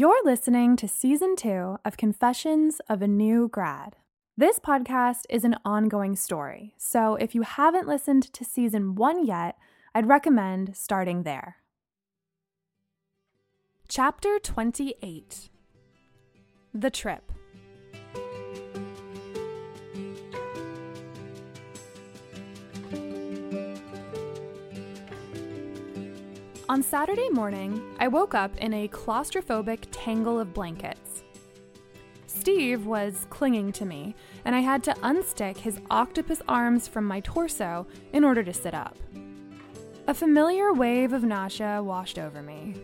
You're listening to season two of Confessions of a New Grad. This podcast is an ongoing story, so if you haven't listened to season one yet, I'd recommend starting there. Chapter 28 The Trip. On Saturday morning, I woke up in a claustrophobic tangle of blankets. Steve was clinging to me, and I had to unstick his octopus arms from my torso in order to sit up. A familiar wave of nausea washed over me.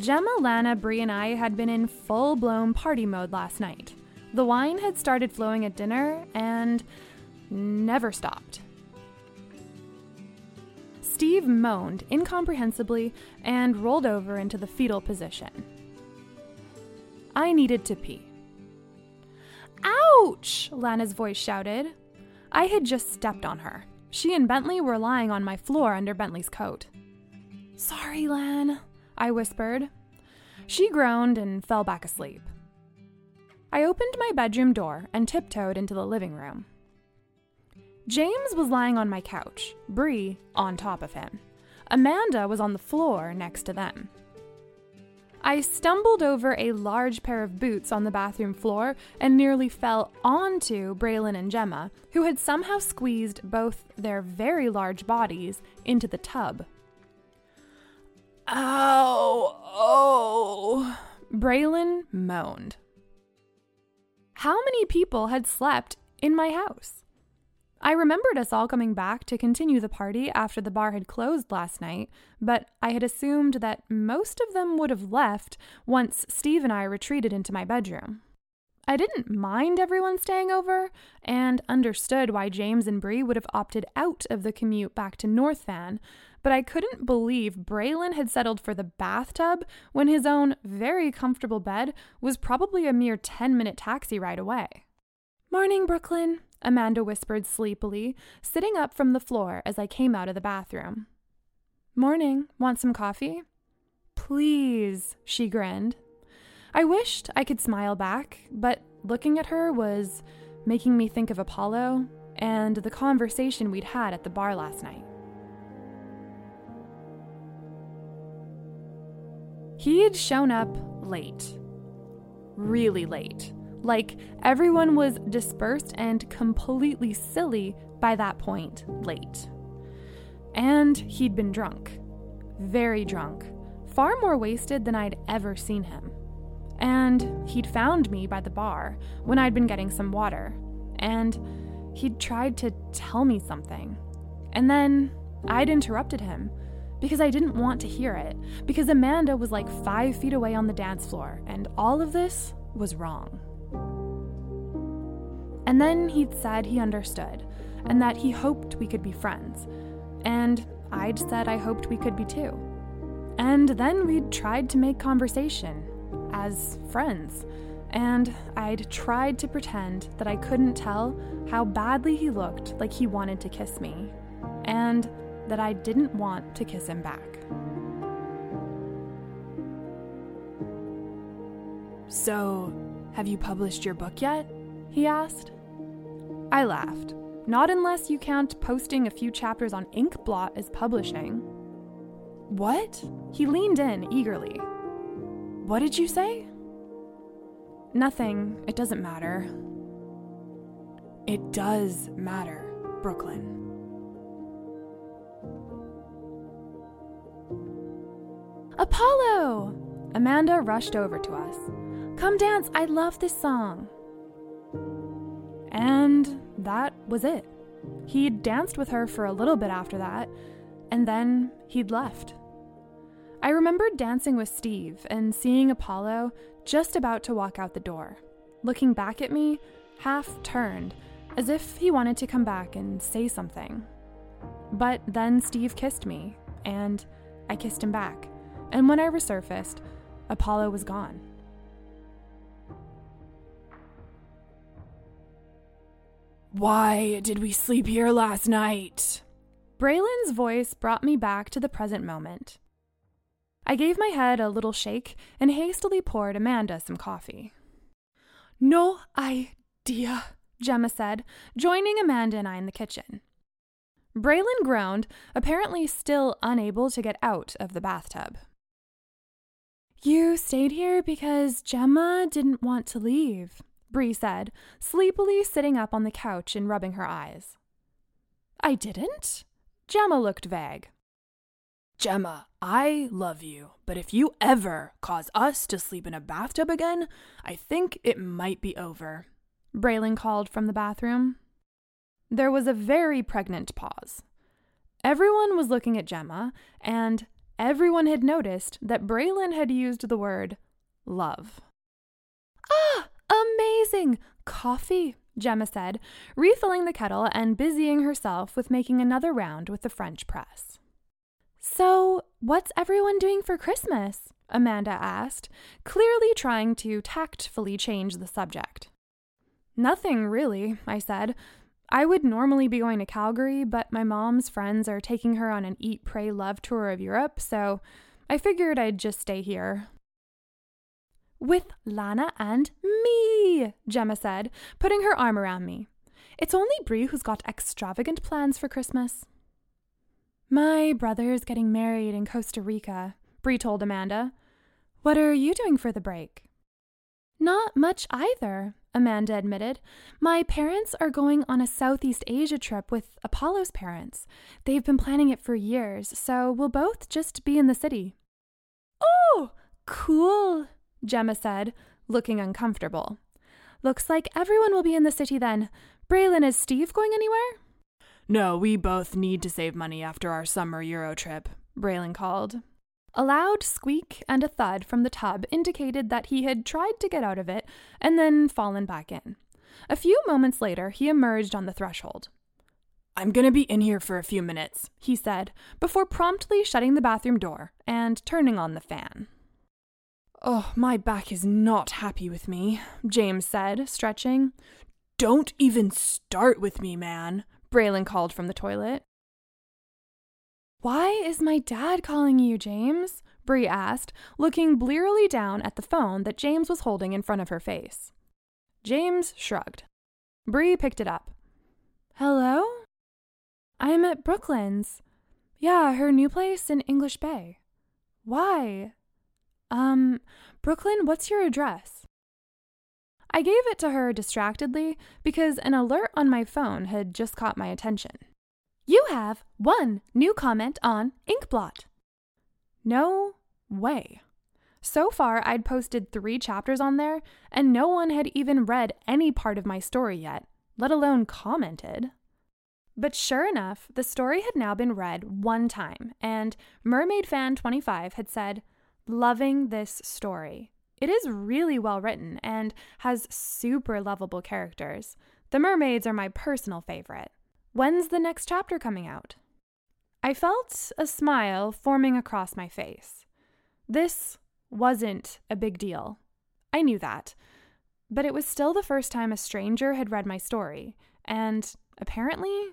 Gemma, Lana, Bree, and I had been in full blown party mode last night. The wine had started flowing at dinner and never stopped. Steve moaned incomprehensibly and rolled over into the fetal position. I needed to pee. Ouch! Lana's voice shouted. I had just stepped on her. She and Bentley were lying on my floor under Bentley's coat. Sorry, Lan, I whispered. She groaned and fell back asleep. I opened my bedroom door and tiptoed into the living room. James was lying on my couch, Bree on top of him. Amanda was on the floor next to them. I stumbled over a large pair of boots on the bathroom floor and nearly fell onto Braylon and Gemma, who had somehow squeezed both their very large bodies into the tub. Ow! Oh! Braylon moaned. How many people had slept in my house? I remembered us all coming back to continue the party after the bar had closed last night, but I had assumed that most of them would have left once Steve and I retreated into my bedroom. I didn't mind everyone staying over and understood why James and Bree would have opted out of the commute back to North Van, but I couldn't believe Braylon had settled for the bathtub when his own very comfortable bed was probably a mere 10 minute taxi ride away. Morning, Brooklyn, Amanda whispered sleepily, sitting up from the floor as I came out of the bathroom. Morning. Want some coffee? Please, she grinned. I wished I could smile back, but looking at her was making me think of Apollo and the conversation we'd had at the bar last night. He had shown up late. Really late. Like everyone was dispersed and completely silly by that point, late. And he'd been drunk. Very drunk. Far more wasted than I'd ever seen him. And he'd found me by the bar when I'd been getting some water. And he'd tried to tell me something. And then I'd interrupted him because I didn't want to hear it, because Amanda was like five feet away on the dance floor, and all of this was wrong. And then he'd said he understood, and that he hoped we could be friends. And I'd said I hoped we could be too. And then we'd tried to make conversation as friends. And I'd tried to pretend that I couldn't tell how badly he looked like he wanted to kiss me. And that I didn't want to kiss him back. So, have you published your book yet? He asked. I laughed. Not unless you count posting a few chapters on Inkblot as publishing. What? He leaned in eagerly. What did you say? Nothing. It doesn't matter. It does matter, Brooklyn. Apollo! Amanda rushed over to us. Come dance, I love this song. And that was it. He'd danced with her for a little bit after that, and then he'd left, I remembered dancing with Steve and seeing Apollo just about to walk out the door, looking back at me, half turned, as if he wanted to come back and say something. But then Steve kissed me, and I kissed him back. And when I resurfaced, Apollo was gone. Why did we sleep here last night? Braylon's voice brought me back to the present moment. I gave my head a little shake and hastily poured Amanda some coffee. No idea, Gemma said, joining Amanda and I in the kitchen. Braylon groaned, apparently still unable to get out of the bathtub. You stayed here because Gemma didn't want to leave, Bree said, sleepily sitting up on the couch and rubbing her eyes. I didn't? Gemma looked vague. Gemma, I love you, but if you ever cause us to sleep in a bathtub again, I think it might be over. Braylon called from the bathroom. There was a very pregnant pause. Everyone was looking at Gemma, and everyone had noticed that Braylon had used the word love. Amazing! Coffee, Gemma said, refilling the kettle and busying herself with making another round with the French press. So, what's everyone doing for Christmas? Amanda asked, clearly trying to tactfully change the subject. Nothing, really, I said. I would normally be going to Calgary, but my mom's friends are taking her on an Eat, Pray, Love tour of Europe, so I figured I'd just stay here. With Lana and me, Gemma said, putting her arm around me. It's only Bree who's got extravagant plans for Christmas. My brother's getting married in Costa Rica, Bree told Amanda. What are you doing for the break? Not much either, Amanda admitted. My parents are going on a Southeast Asia trip with Apollo's parents. They've been planning it for years, so we'll both just be in the city. Oh, cool, Gemma said, looking uncomfortable. Looks like everyone will be in the city then. Braylon, is Steve going anywhere? No, we both need to save money after our summer Euro trip, Braylon called. A loud squeak and a thud from the tub indicated that he had tried to get out of it and then fallen back in. A few moments later, he emerged on the threshold. I'm going to be in here for a few minutes, he said, before promptly shutting the bathroom door and turning on the fan. Oh, my back is not happy with me, James said, stretching. Don't even start with me, man, Braylon called from the toilet. Why is my dad calling you, James? Bree asked, looking blearily down at the phone that James was holding in front of her face. James shrugged. Bree picked it up. Hello? I'm at Brooklyn's. Yeah, her new place in English Bay. Why? Um, Brooklyn, what's your address? I gave it to her distractedly because an alert on my phone had just caught my attention. You have one new comment on Inkblot. No way. So far, I'd posted three chapters on there, and no one had even read any part of my story yet, let alone commented. But sure enough, the story had now been read one time, and Mermaid Fan 25 had said, Loving this story. It is really well written and has super lovable characters. The mermaids are my personal favorite. When's the next chapter coming out? I felt a smile forming across my face. This wasn't a big deal. I knew that. But it was still the first time a stranger had read my story, and apparently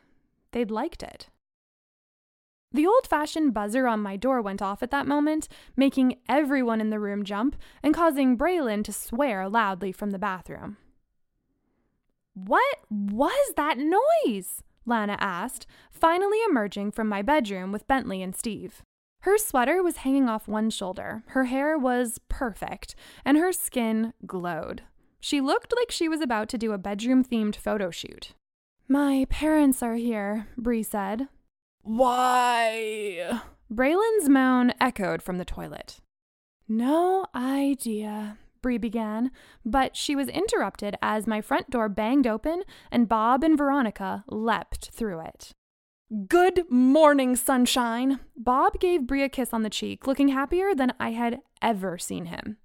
they'd liked it. The old fashioned buzzer on my door went off at that moment, making everyone in the room jump and causing Braylon to swear loudly from the bathroom. What was that noise? Lana asked, finally emerging from my bedroom with Bentley and Steve. Her sweater was hanging off one shoulder, her hair was perfect, and her skin glowed. She looked like she was about to do a bedroom themed photo shoot. My parents are here, Bree said, why? Braylon's moan echoed from the toilet. No idea, Bree began, but she was interrupted as my front door banged open and Bob and Veronica leapt through it. Good morning, sunshine. Bob gave Bree a kiss on the cheek, looking happier than I had ever seen him.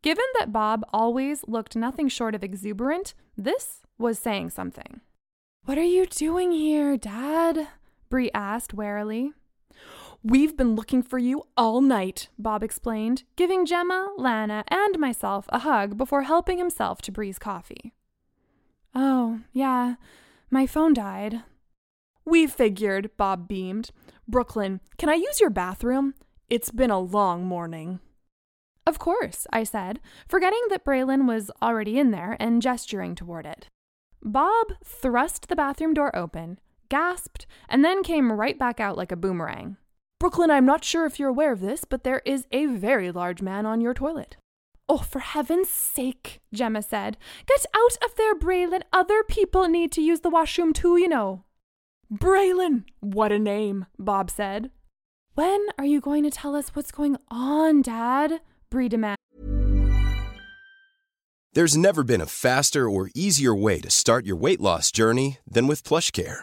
Given that Bob always looked nothing short of exuberant, this was saying something. What are you doing here, Dad? Bree asked warily. We've been looking for you all night, Bob explained, giving Gemma, Lana, and myself a hug before helping himself to Bree's coffee. Oh, yeah, my phone died, we figured, Bob beamed. Brooklyn, can I use your bathroom? It's been a long morning. Of course, I said, forgetting that Braylon was already in there and gesturing toward it. Bob thrust the bathroom door open, gasped, and then came right back out like a boomerang. Brooklyn, I'm not sure if you're aware of this, but there is a very large man on your toilet. Oh, for heaven's sake, Gemma said. Get out of there, Braylon. Other people need to use the washroom too, you know. Braylon! What a name, Bob said. When are you going to tell us what's going on, Dad? Bree demanded. There's never been a faster or easier way to start your weight loss journey than with PlushCare.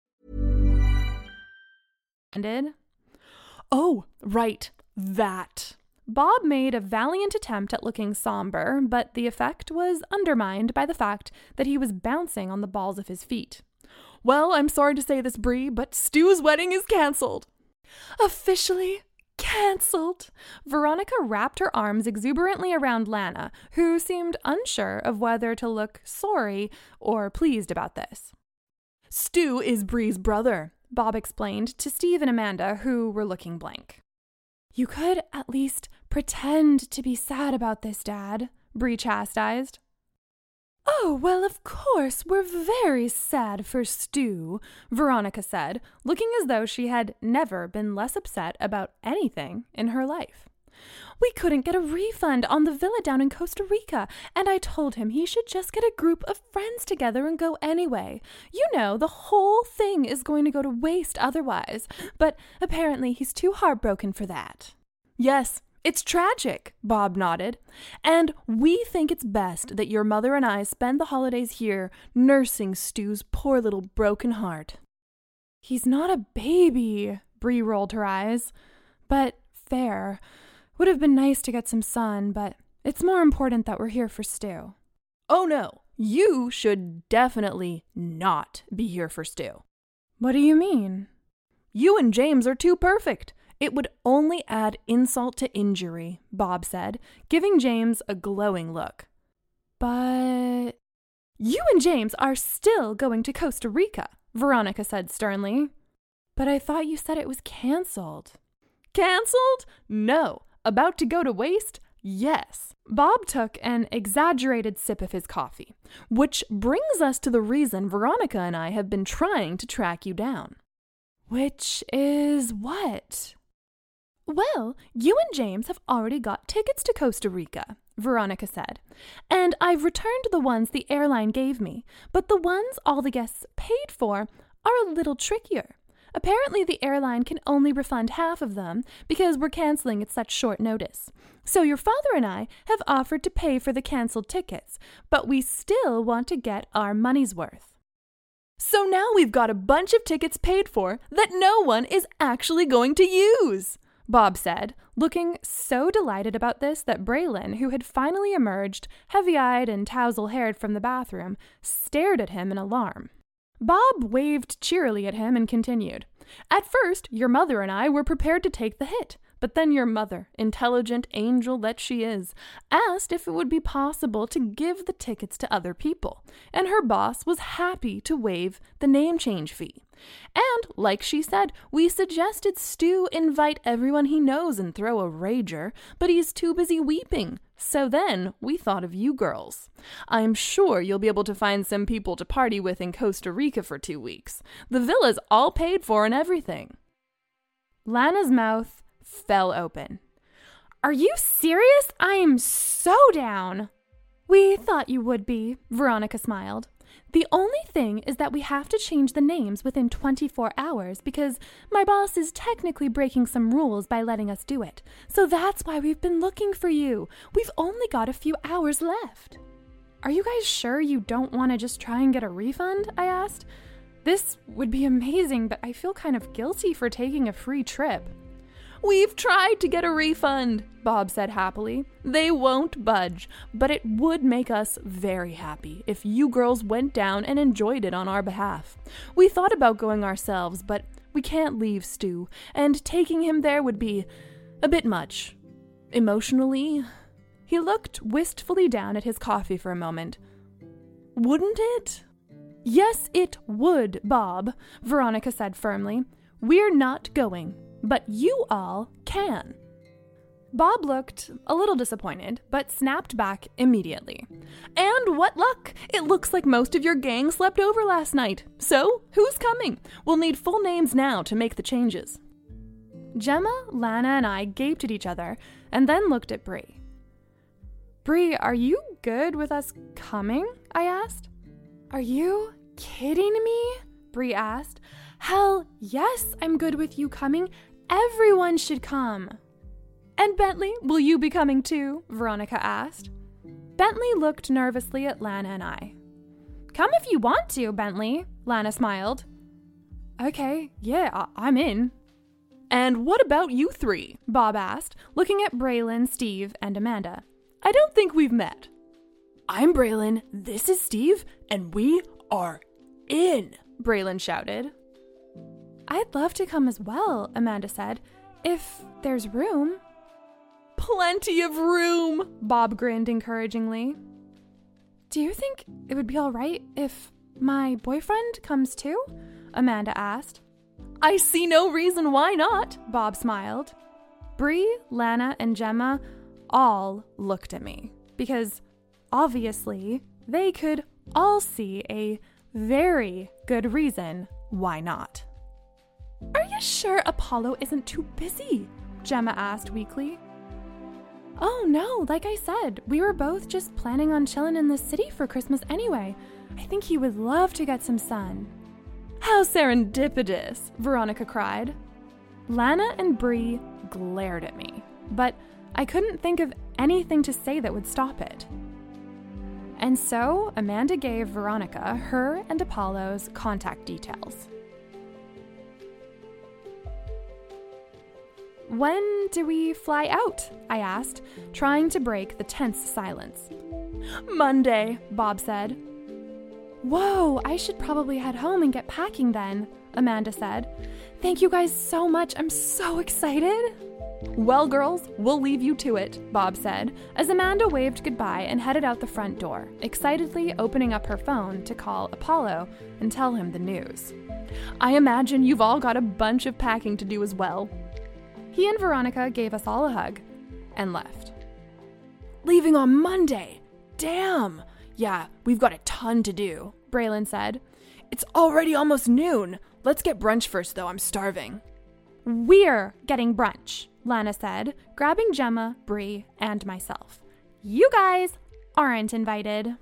Ended. Oh, right. That. Bob made a valiant attempt at looking somber, but the effect was undermined by the fact that he was bouncing on the balls of his feet. Well, I'm sorry to say this, Bree, but Stu's wedding is cancelled. Officially cancelled. Veronica wrapped her arms exuberantly around Lana, who seemed unsure of whether to look sorry or pleased about this. Stu is Bree's brother, Bob explained to Steve and Amanda, who were looking blank. You could at least pretend to be sad about this, Dad, Bree chastised. Oh, well, of course, we're very sad for Stu, Veronica said, looking as though she had never been less upset about anything in her life. We couldn't get a refund on the villa down in Costa Rica, and I told him he should just get a group of friends together and go anyway. You know, the whole thing is going to go to waste otherwise, but apparently he's too heartbroken for that. Yes, it's tragic, Bob nodded. And we think it's best that your mother and I spend the holidays here nursing Stu's poor little broken heart. He's not a baby, Bree rolled her eyes. But fair. Would have been nice to get some sun, but it's more important that we're here for Stu. Oh no, you should definitely not be here for Stu. What do you mean? You and James are too perfect. It would only add insult to injury, Bob said, giving James a glowing look. But you and James are still going to Costa Rica, Veronica said sternly. But I thought you said it was canceled. Canceled? No. About to go to waste? Yes. Bob took an exaggerated sip of his coffee, which brings us to the reason Veronica and I have been trying to track you down. Which is what? Well, you and James have already got tickets to Costa Rica, Veronica said. And I've returned the ones the airline gave me, but the ones all the guests paid for are a little trickier. Apparently, the airline can only refund half of them because we're canceling at such short notice. So, your father and I have offered to pay for the canceled tickets, but we still want to get our money's worth. So now we've got a bunch of tickets paid for that no one is actually going to use. Bob said, looking so delighted about this that Braylon, who had finally emerged, heavy eyed and tousle haired from the bathroom, stared at him in alarm. Bob waved cheerily at him and continued. At first, your mother and I were prepared to take the hit, But then your mother, intelligent angel that she is, asked if it would be possible to give the tickets to other people, and her boss was happy to waive the name change fee. And, like she said, we suggested Stu invite everyone he knows and throw a rager, but he's too busy weeping. So then we thought of you girls. I'm sure you'll be able to find some people to party with in Costa Rica for two weeks. The villa's all paid for and everything. Lana's mouth fell open. Are you serious? I am so down. We thought you would be, Veronica smiled. The only thing is that we have to change the names within 24 hours because my boss is technically breaking some rules by letting us do it. So that's why we've been looking for you. We've only got a few hours left. Are you guys sure you don't want to just try and get a refund? I asked. This would be amazing, but I feel kind of guilty for taking a free trip. We've tried to get a refund, Bob said happily. They won't budge, but it would make us very happy if you girls went down and enjoyed it on our behalf. We thought about going ourselves, but we can't leave Stu, and taking him there would be a bit much. Emotionally, he looked wistfully down at his coffee for a moment. Wouldn't it? Yes, it would, Bob, Veronica said firmly. We're not going but you all can. Bob looked a little disappointed, but snapped back immediately. And what luck! It looks like most of your gang slept over last night. So, who's coming? We'll need full names now to make the changes. Gemma, Lana, and I gaped at each other and then looked at Bree. Bree, are you good with us coming? I asked. Are you kidding me? Bree asked. Hell yes, I'm good with you coming Everyone should come. And Bentley, will you be coming too? Veronica asked. Bentley looked nervously at Lana and I. Come if you want to, Bentley, Lana smiled. Okay, yeah, I- am in. And what about you three? Bob asked, looking at Braylon, Steve, and Amanda. I don't think we've met. I'm Braylon, this is Steve, and we are in, Braylon shouted. I'd love to come as well, Amanda said, if there's room. Plenty of room, Bob grinned encouragingly. Do you think it would be all right if my boyfriend comes too? Amanda asked. I see no reason why not, Bob smiled. Bree, Lana, and Gemma all looked at me because obviously they could all see a very good reason why not. Sure Apollo isn't too busy? Gemma asked weakly. Oh no, like I said, we were both just planning on chilling in the city for Christmas anyway. I think he would love to get some sun. How serendipitous, Veronica cried. Lana and Bree glared at me, but I couldn't think of anything to say that would stop it. And so Amanda gave Veronica her and Apollo's contact details. When do we fly out? I asked, trying to break the tense silence. Monday, Bob said. Whoa, I should probably head home and get packing then, Amanda said. Thank you guys so much. I'm so excited. Well, girls, we'll leave you to it, Bob said, as Amanda waved goodbye and headed out the front door, excitedly opening up her phone to call Apollo and tell him the news. I imagine you've all got a bunch of packing to do as well, he and Veronica gave us all a hug and left. Leaving on Monday. Damn. Yeah, we've got a ton to do, Braylon said. It's already almost noon. Let's get brunch first, though. I'm starving. We're getting brunch, Lana said, grabbing Gemma, Bree, and myself. You guys aren't invited.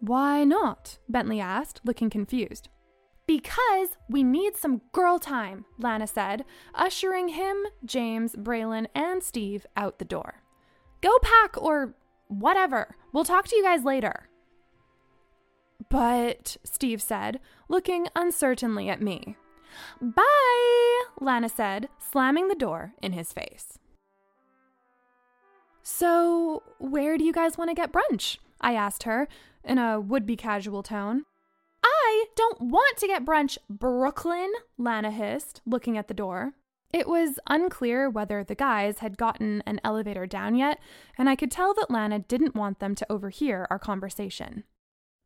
Why not? Bentley asked, looking confused. Because we need some girl time, Lana said, ushering him, James, Braylon, and Steve out the door. Go pack or whatever. We'll talk to you guys later. But, Steve said, looking uncertainly at me. Bye, Lana said, slamming the door in his face. So, where do you guys want to get brunch? I asked her in a would be casual tone. Don't want to get brunch, Brooklyn, Lana hissed, looking at the door. It was unclear whether the guys had gotten an elevator down yet, and I could tell that Lana didn't want them to overhear our conversation.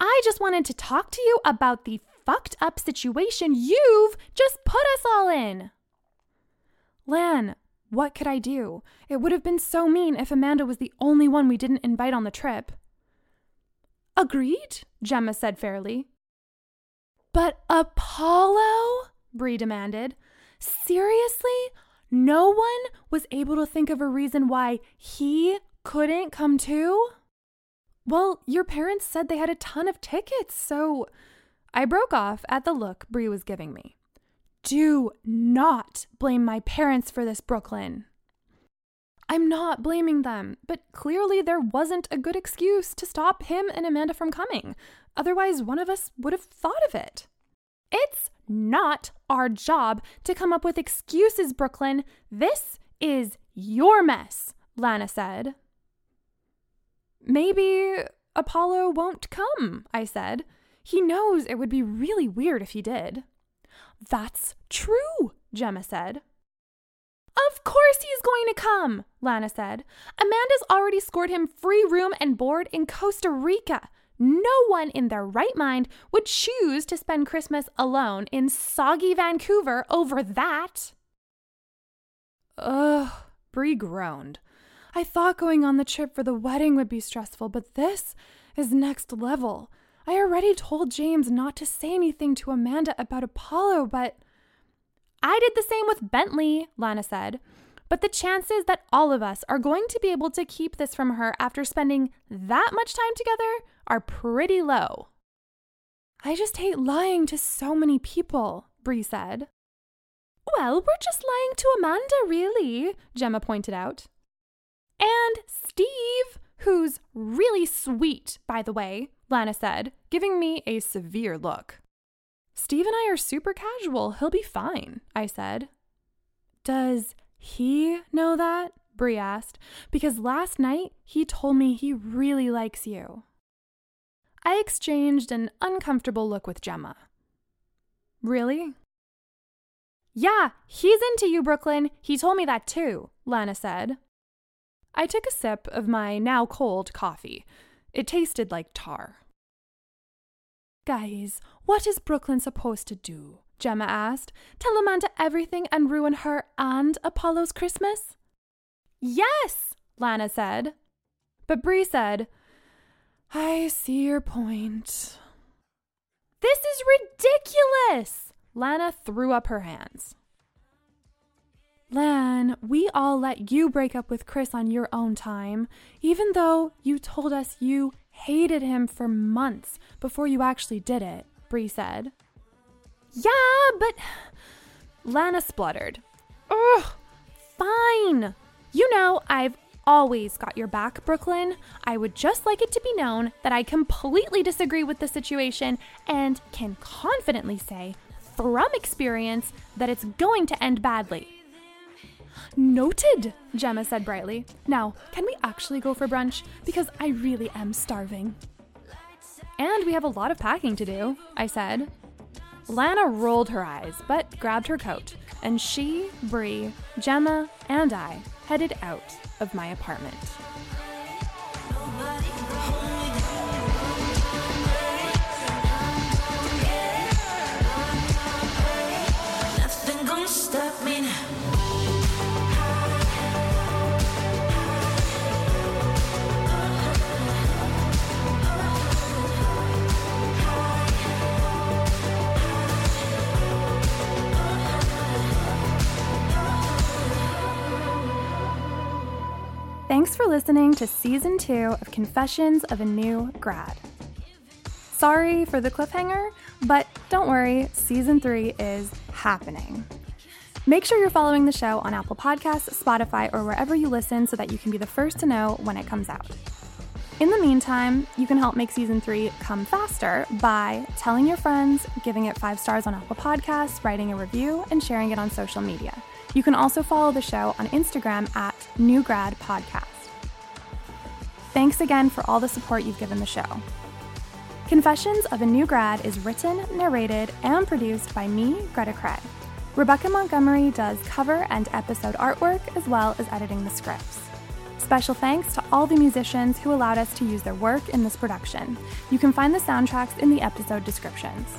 I just wanted to talk to you about the fucked up situation you've just put us all in. Lan, what could I do? It would have been so mean if Amanda was the only one we didn't invite on the trip. Agreed, Gemma said fairly. But Apollo? Bree demanded. Seriously? No one was able to think of a reason why he couldn't come too? Well, your parents said they had a ton of tickets, so I broke off at the look Bree was giving me. Do not blame my parents for this, Brooklyn. I'm not blaming them, but clearly there wasn't a good excuse to stop him and Amanda from coming. Otherwise, one of us would have thought of it. It's not our job to come up with excuses, Brooklyn. This is your mess, Lana said. Maybe Apollo won't come, I said. He knows it would be really weird if he did. That's true, Gemma said. Of course he's going to come, Lana said. Amanda's already scored him free room and board in Costa Rica. No one in their right mind would choose to spend Christmas alone in soggy Vancouver over that. Ugh, Bree groaned. I thought going on the trip for the wedding would be stressful, but this is next level. I already told James not to say anything to Amanda about Apollo, but. I did the same with Bentley, Lana said. But the chances that all of us are going to be able to keep this from her after spending that much time together are pretty low. I just hate lying to so many people, Bree said. Well, we're just lying to Amanda, really, Gemma pointed out. And Steve, who's really sweet, by the way, Lana said, giving me a severe look. Steve and I are super casual. He'll be fine, I said. Does he know that? Bree asked. Because last night he told me he really likes you. I exchanged an uncomfortable look with Gemma. Really? Yeah, he's into you, Brooklyn. He told me that too, Lana said. I took a sip of my now cold coffee. It tasted like tar. Guys, what is Brooklyn supposed to do? Gemma asked. Tell Amanda everything and ruin her and Apollo's Christmas? Yes, Lana said. But Bree said, I see your point. This is ridiculous! Lana threw up her hands. Lan, we all let you break up with Chris on your own time, even though you told us you hated him for months before you actually did it, Bree said. Yeah, but. Lana spluttered. Ugh, fine. You know, I've always got your back, Brooklyn. I would just like it to be known that I completely disagree with the situation and can confidently say, from experience, that it's going to end badly. Noted, Gemma said brightly. Now, can we actually go for brunch? Because I really am starving. And we have a lot of packing to do, I said. Lana rolled her eyes, but grabbed her coat, and she, Bree, Gemma, and I headed out of my apartment. Thanks for listening to season two of Confessions of a New Grad. Sorry for the cliffhanger, but don't worry, season three is happening. Make sure you're following the show on Apple Podcasts, Spotify, or wherever you listen so that you can be the first to know when it comes out. In the meantime, you can help make season three come faster by telling your friends, giving it five stars on Apple Podcasts, writing a review, and sharing it on social media. You can also follow the show on Instagram at New Grad Podcast. Thanks again for all the support you've given the show. Confessions of a New Grad is written, narrated, and produced by me, Greta Craig. Rebecca Montgomery does cover and episode artwork as well as editing the scripts. Special thanks to all the musicians who allowed us to use their work in this production. You can find the soundtracks in the episode descriptions.